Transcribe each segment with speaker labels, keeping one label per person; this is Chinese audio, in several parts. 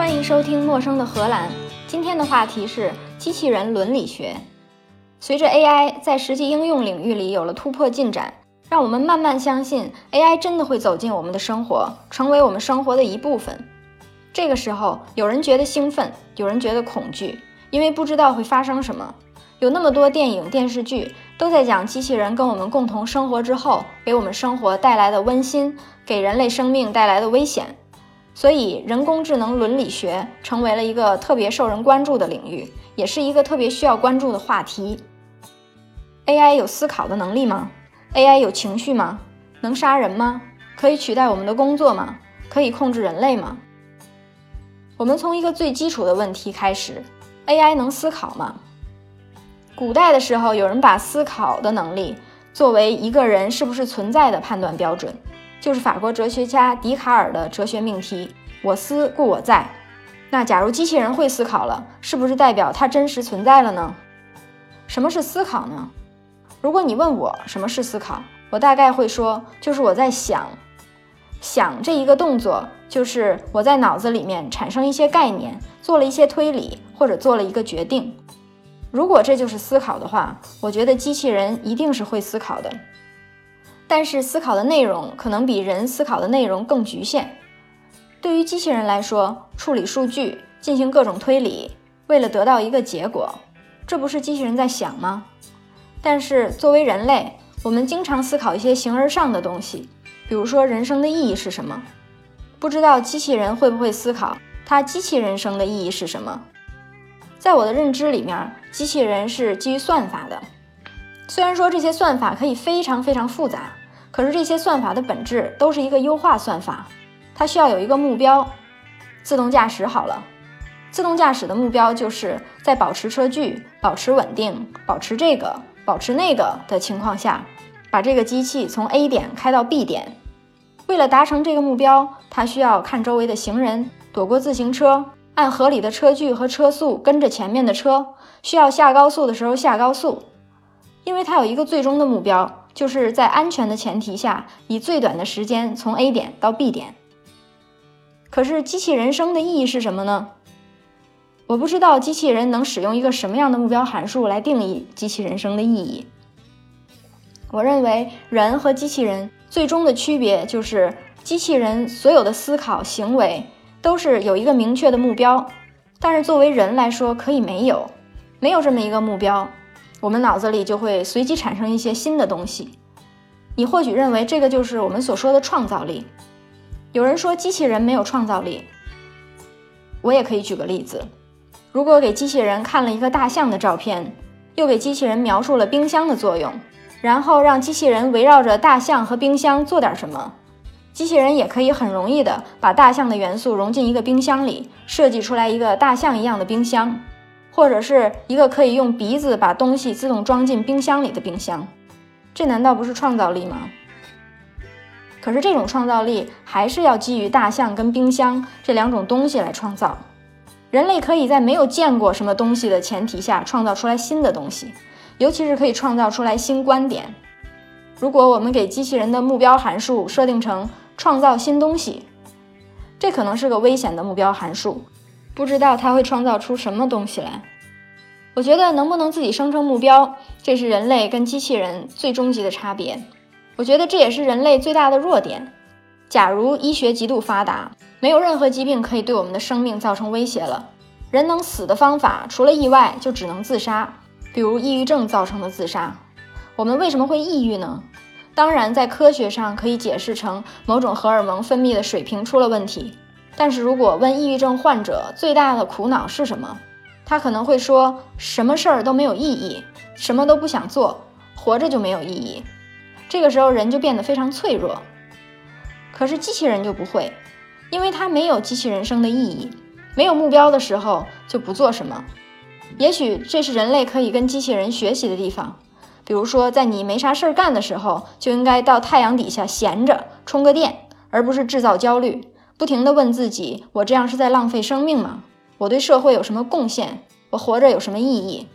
Speaker 1: 欢迎收听《陌生的荷兰》。今天的话题是机器人伦理学。随着 AI 在实际应用领域里有了突破进展，让我们慢慢相信 AI 真的会走进我们的生活，成为我们生活的一部分。这个时候，有人觉得兴奋，有人觉得恐惧，因为不知道会发生什么。有那么多电影、电视剧都在讲机器人跟我们共同生活之后，给我们生活带来的温馨，给人类生命带来的危险。所以，人工智能伦理学成为了一个特别受人关注的领域，也是一个特别需要关注的话题。AI 有思考的能力吗？AI 有情绪吗？能杀人吗？可以取代我们的工作吗？可以控制人类吗？我们从一个最基础的问题开始：AI 能思考吗？古代的时候，有人把思考的能力作为一个人是不是存在的判断标准，就是法国哲学家笛卡尔的哲学命题“我思故我在”。那假如机器人会思考了，是不是代表它真实存在了呢？什么是思考呢？如果你问我什么是思考，我大概会说，就是我在想，想这一个动作，就是我在脑子里面产生一些概念，做了一些推理，或者做了一个决定。如果这就是思考的话，我觉得机器人一定是会思考的。但是思考的内容可能比人思考的内容更局限。对于机器人来说，处理数据，进行各种推理，为了得到一个结果，这不是机器人在想吗？但是作为人类，我们经常思考一些形而上的东西，比如说人生的意义是什么？不知道机器人会不会思考它机器人生的意义是什么？在我的认知里面，机器人是基于算法的。虽然说这些算法可以非常非常复杂，可是这些算法的本质都是一个优化算法，它需要有一个目标。自动驾驶好了，自动驾驶的目标就是在保持车距、保持稳定、保持这个。保持那个的情况下，把这个机器从 A 点开到 B 点。为了达成这个目标，它需要看周围的行人，躲过自行车，按合理的车距和车速跟着前面的车。需要下高速的时候下高速，因为它有一个最终的目标，就是在安全的前提下，以最短的时间从 A 点到 B 点。可是机器人生的意义是什么呢？我不知道机器人能使用一个什么样的目标函数来定义机器人生的意义。我认为人和机器人最终的区别就是，机器人所有的思考行为都是有一个明确的目标，但是作为人来说可以没有，没有这么一个目标，我们脑子里就会随机产生一些新的东西。你或许认为这个就是我们所说的创造力。有人说机器人没有创造力，我也可以举个例子。如果给机器人看了一个大象的照片，又给机器人描述了冰箱的作用，然后让机器人围绕着大象和冰箱做点什么，机器人也可以很容易的把大象的元素融进一个冰箱里，设计出来一个大象一样的冰箱，或者是一个可以用鼻子把东西自动装进冰箱里的冰箱。这难道不是创造力吗？可是这种创造力还是要基于大象跟冰箱这两种东西来创造。人类可以在没有见过什么东西的前提下创造出来新的东西，尤其是可以创造出来新观点。如果我们给机器人的目标函数设定成创造新东西，这可能是个危险的目标函数，不知道它会创造出什么东西来。我觉得能不能自己生成目标，这是人类跟机器人最终极的差别。我觉得这也是人类最大的弱点。假如医学极度发达。没有任何疾病可以对我们的生命造成威胁了。人能死的方法，除了意外，就只能自杀，比如抑郁症造成的自杀。我们为什么会抑郁呢？当然，在科学上可以解释成某种荷尔蒙分泌的水平出了问题。但是如果问抑郁症患者最大的苦恼是什么，他可能会说：什么事儿都没有意义，什么都不想做，活着就没有意义。这个时候人就变得非常脆弱。可是机器人就不会。因为它没有机器人生的意义，没有目标的时候就不做什么。也许这是人类可以跟机器人学习的地方。比如说，在你没啥事儿干的时候，就应该到太阳底下闲着充个电，而不是制造焦虑，不停地问自己：我这样是在浪费生命吗？我对社会有什么贡献？我活着有什么意义？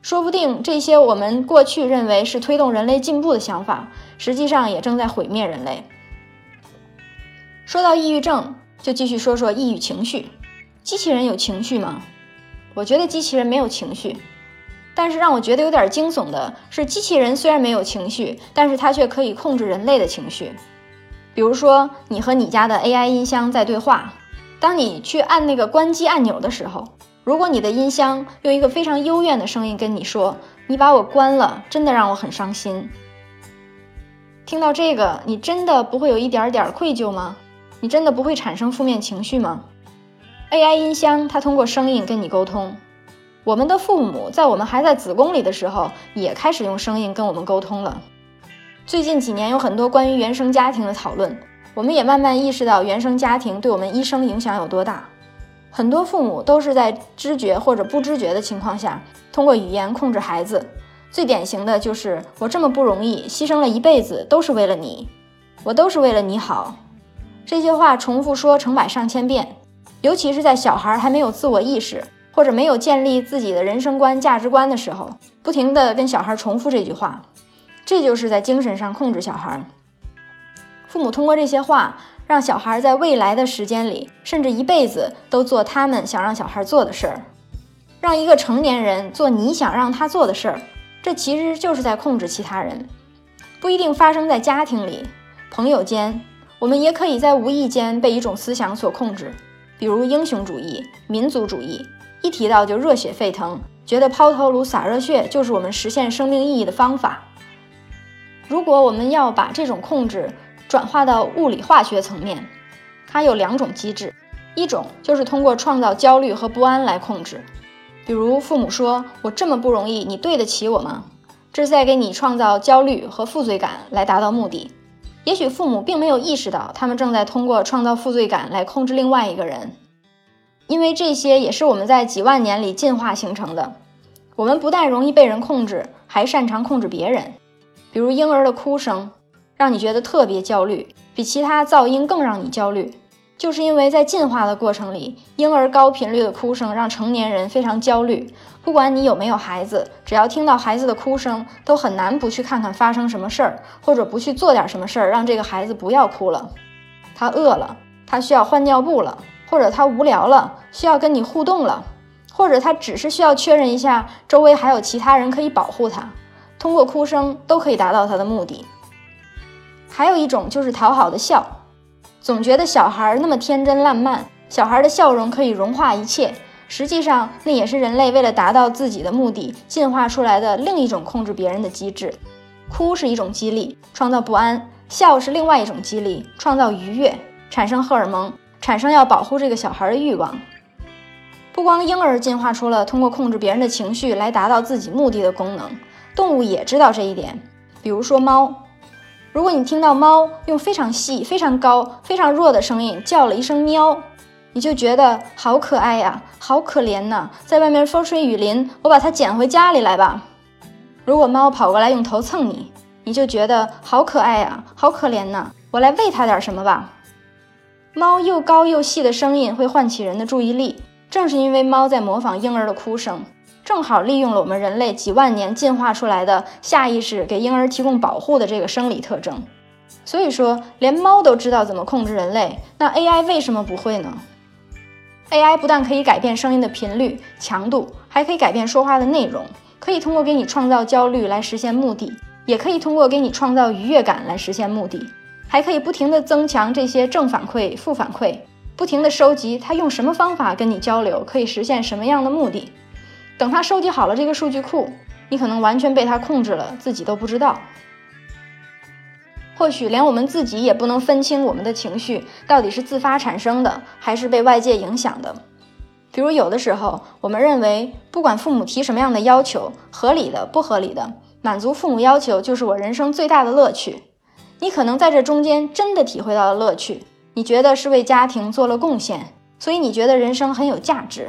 Speaker 1: 说不定这些我们过去认为是推动人类进步的想法，实际上也正在毁灭人类。说到抑郁症，就继续说说抑郁情绪。机器人有情绪吗？我觉得机器人没有情绪。但是让我觉得有点惊悚的是，机器人虽然没有情绪，但是它却可以控制人类的情绪。比如说，你和你家的 AI 音箱在对话，当你去按那个关机按钮的时候，如果你的音箱用一个非常幽怨的声音跟你说：“你把我关了，真的让我很伤心。”听到这个，你真的不会有一点点愧疚吗？你真的不会产生负面情绪吗？AI 音箱它通过声音跟你沟通。我们的父母在我们还在子宫里的时候，也开始用声音跟我们沟通了。最近几年有很多关于原生家庭的讨论，我们也慢慢意识到原生家庭对我们一生影响有多大。很多父母都是在知觉或者不知觉的情况下，通过语言控制孩子。最典型的就是“我这么不容易，牺牲了一辈子，都是为了你，我都是为了你好”。这些话重复说成百上千遍，尤其是在小孩还没有自我意识。或者没有建立自己的人生观、价值观的时候，不停地跟小孩重复这句话，这就是在精神上控制小孩。父母通过这些话，让小孩在未来的时间里，甚至一辈子都做他们想让小孩做的事儿，让一个成年人做你想让他做的事儿，这其实就是在控制其他人。不一定发生在家庭里、朋友间，我们也可以在无意间被一种思想所控制，比如英雄主义、民族主义。一提到就热血沸腾，觉得抛头颅洒热血就是我们实现生命意义的方法。如果我们要把这种控制转化到物理化学层面，它有两种机制，一种就是通过创造焦虑和不安来控制。比如父母说：“我这么不容易，你对得起我吗？”这是在给你创造焦虑和负罪感来达到目的。也许父母并没有意识到，他们正在通过创造负罪感来控制另外一个人。因为这些也是我们在几万年里进化形成的。我们不但容易被人控制，还擅长控制别人。比如婴儿的哭声，让你觉得特别焦虑，比其他噪音更让你焦虑，就是因为在进化的过程里，婴儿高频率的哭声让成年人非常焦虑。不管你有没有孩子，只要听到孩子的哭声，都很难不去看看发生什么事儿，或者不去做点什么事儿，让这个孩子不要哭了。他饿了，他需要换尿布了。或者他无聊了，需要跟你互动了，或者他只是需要确认一下周围还有其他人可以保护他，通过哭声都可以达到他的目的。还有一种就是讨好的笑，总觉得小孩那么天真烂漫，小孩的笑容可以融化一切。实际上，那也是人类为了达到自己的目的进化出来的另一种控制别人的机制。哭是一种激励，创造不安；笑是另外一种激励，创造愉悦，产生荷尔蒙。产生要保护这个小孩的欲望。不光婴儿进化出了通过控制别人的情绪来达到自己目的的功能，动物也知道这一点。比如说猫，如果你听到猫用非常细、非常高、非常弱的声音叫了一声“喵”，你就觉得好可爱呀，好可怜呐，在外面风吹雨淋，我把它捡回家里来吧。如果猫跑过来用头蹭你，你就觉得好可爱呀，好可怜呐，我来喂它点什么吧。猫又高又细的声音会唤起人的注意力，正是因为猫在模仿婴儿的哭声，正好利用了我们人类几万年进化出来的下意识给婴儿提供保护的这个生理特征。所以说，连猫都知道怎么控制人类，那 AI 为什么不会呢？AI 不但可以改变声音的频率、强度，还可以改变说话的内容，可以通过给你创造焦虑来实现目的，也可以通过给你创造愉悦感来实现目的。还可以不停地增强这些正反馈、负反馈，不停地收集它用什么方法跟你交流，可以实现什么样的目的。等他收集好了这个数据库，你可能完全被他控制了，自己都不知道。或许连我们自己也不能分清我们的情绪到底是自发产生的，还是被外界影响的。比如有的时候，我们认为不管父母提什么样的要求，合理的、不合理的，满足父母要求就是我人生最大的乐趣。你可能在这中间真的体会到了乐趣，你觉得是为家庭做了贡献，所以你觉得人生很有价值。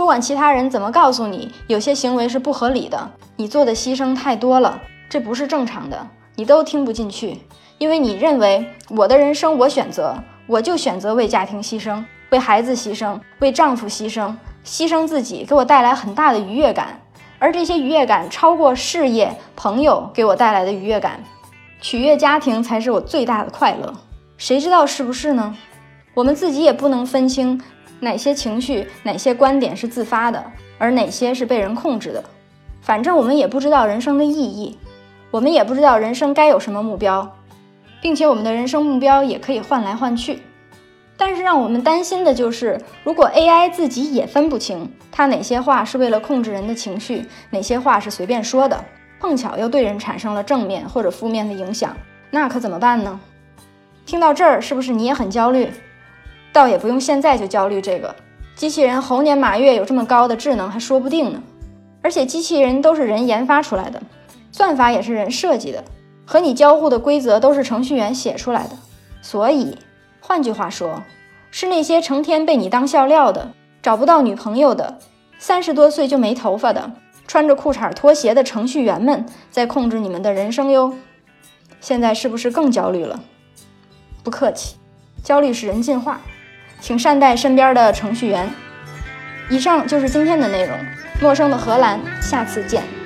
Speaker 1: 不管其他人怎么告诉你，有些行为是不合理的，你做的牺牲太多了，这不是正常的，你都听不进去，因为你认为我的人生我选择，我就选择为家庭牺牲，为孩子牺牲，为丈夫牺牲，牺牲自己给我带来很大的愉悦感，而这些愉悦感超过事业、朋友给我带来的愉悦感。取悦家庭才是我最大的快乐，谁知道是不是呢？我们自己也不能分清哪些情绪、哪些观点是自发的，而哪些是被人控制的。反正我们也不知道人生的意义，我们也不知道人生该有什么目标，并且我们的人生目标也可以换来换去。但是让我们担心的就是，如果 AI 自己也分不清它哪些话是为了控制人的情绪，哪些话是随便说的，碰巧又对人产生了正面或者负面的影响，那可怎么办呢？听到这儿，是不是你也很焦虑？倒也不用现在就焦虑这个，机器人猴年马月有这么高的智能还说不定呢。而且机器人都是人研发出来的，算法也是人设计的，和你交互的规则都是程序员写出来的，所以。换句话说，是那些成天被你当笑料的、找不到女朋友的、三十多岁就没头发的、穿着裤衩拖鞋的程序员们在控制你们的人生哟。现在是不是更焦虑了？不客气，焦虑使人进化，请善待身边的程序员。以上就是今天的内容，陌生的荷兰，下次见。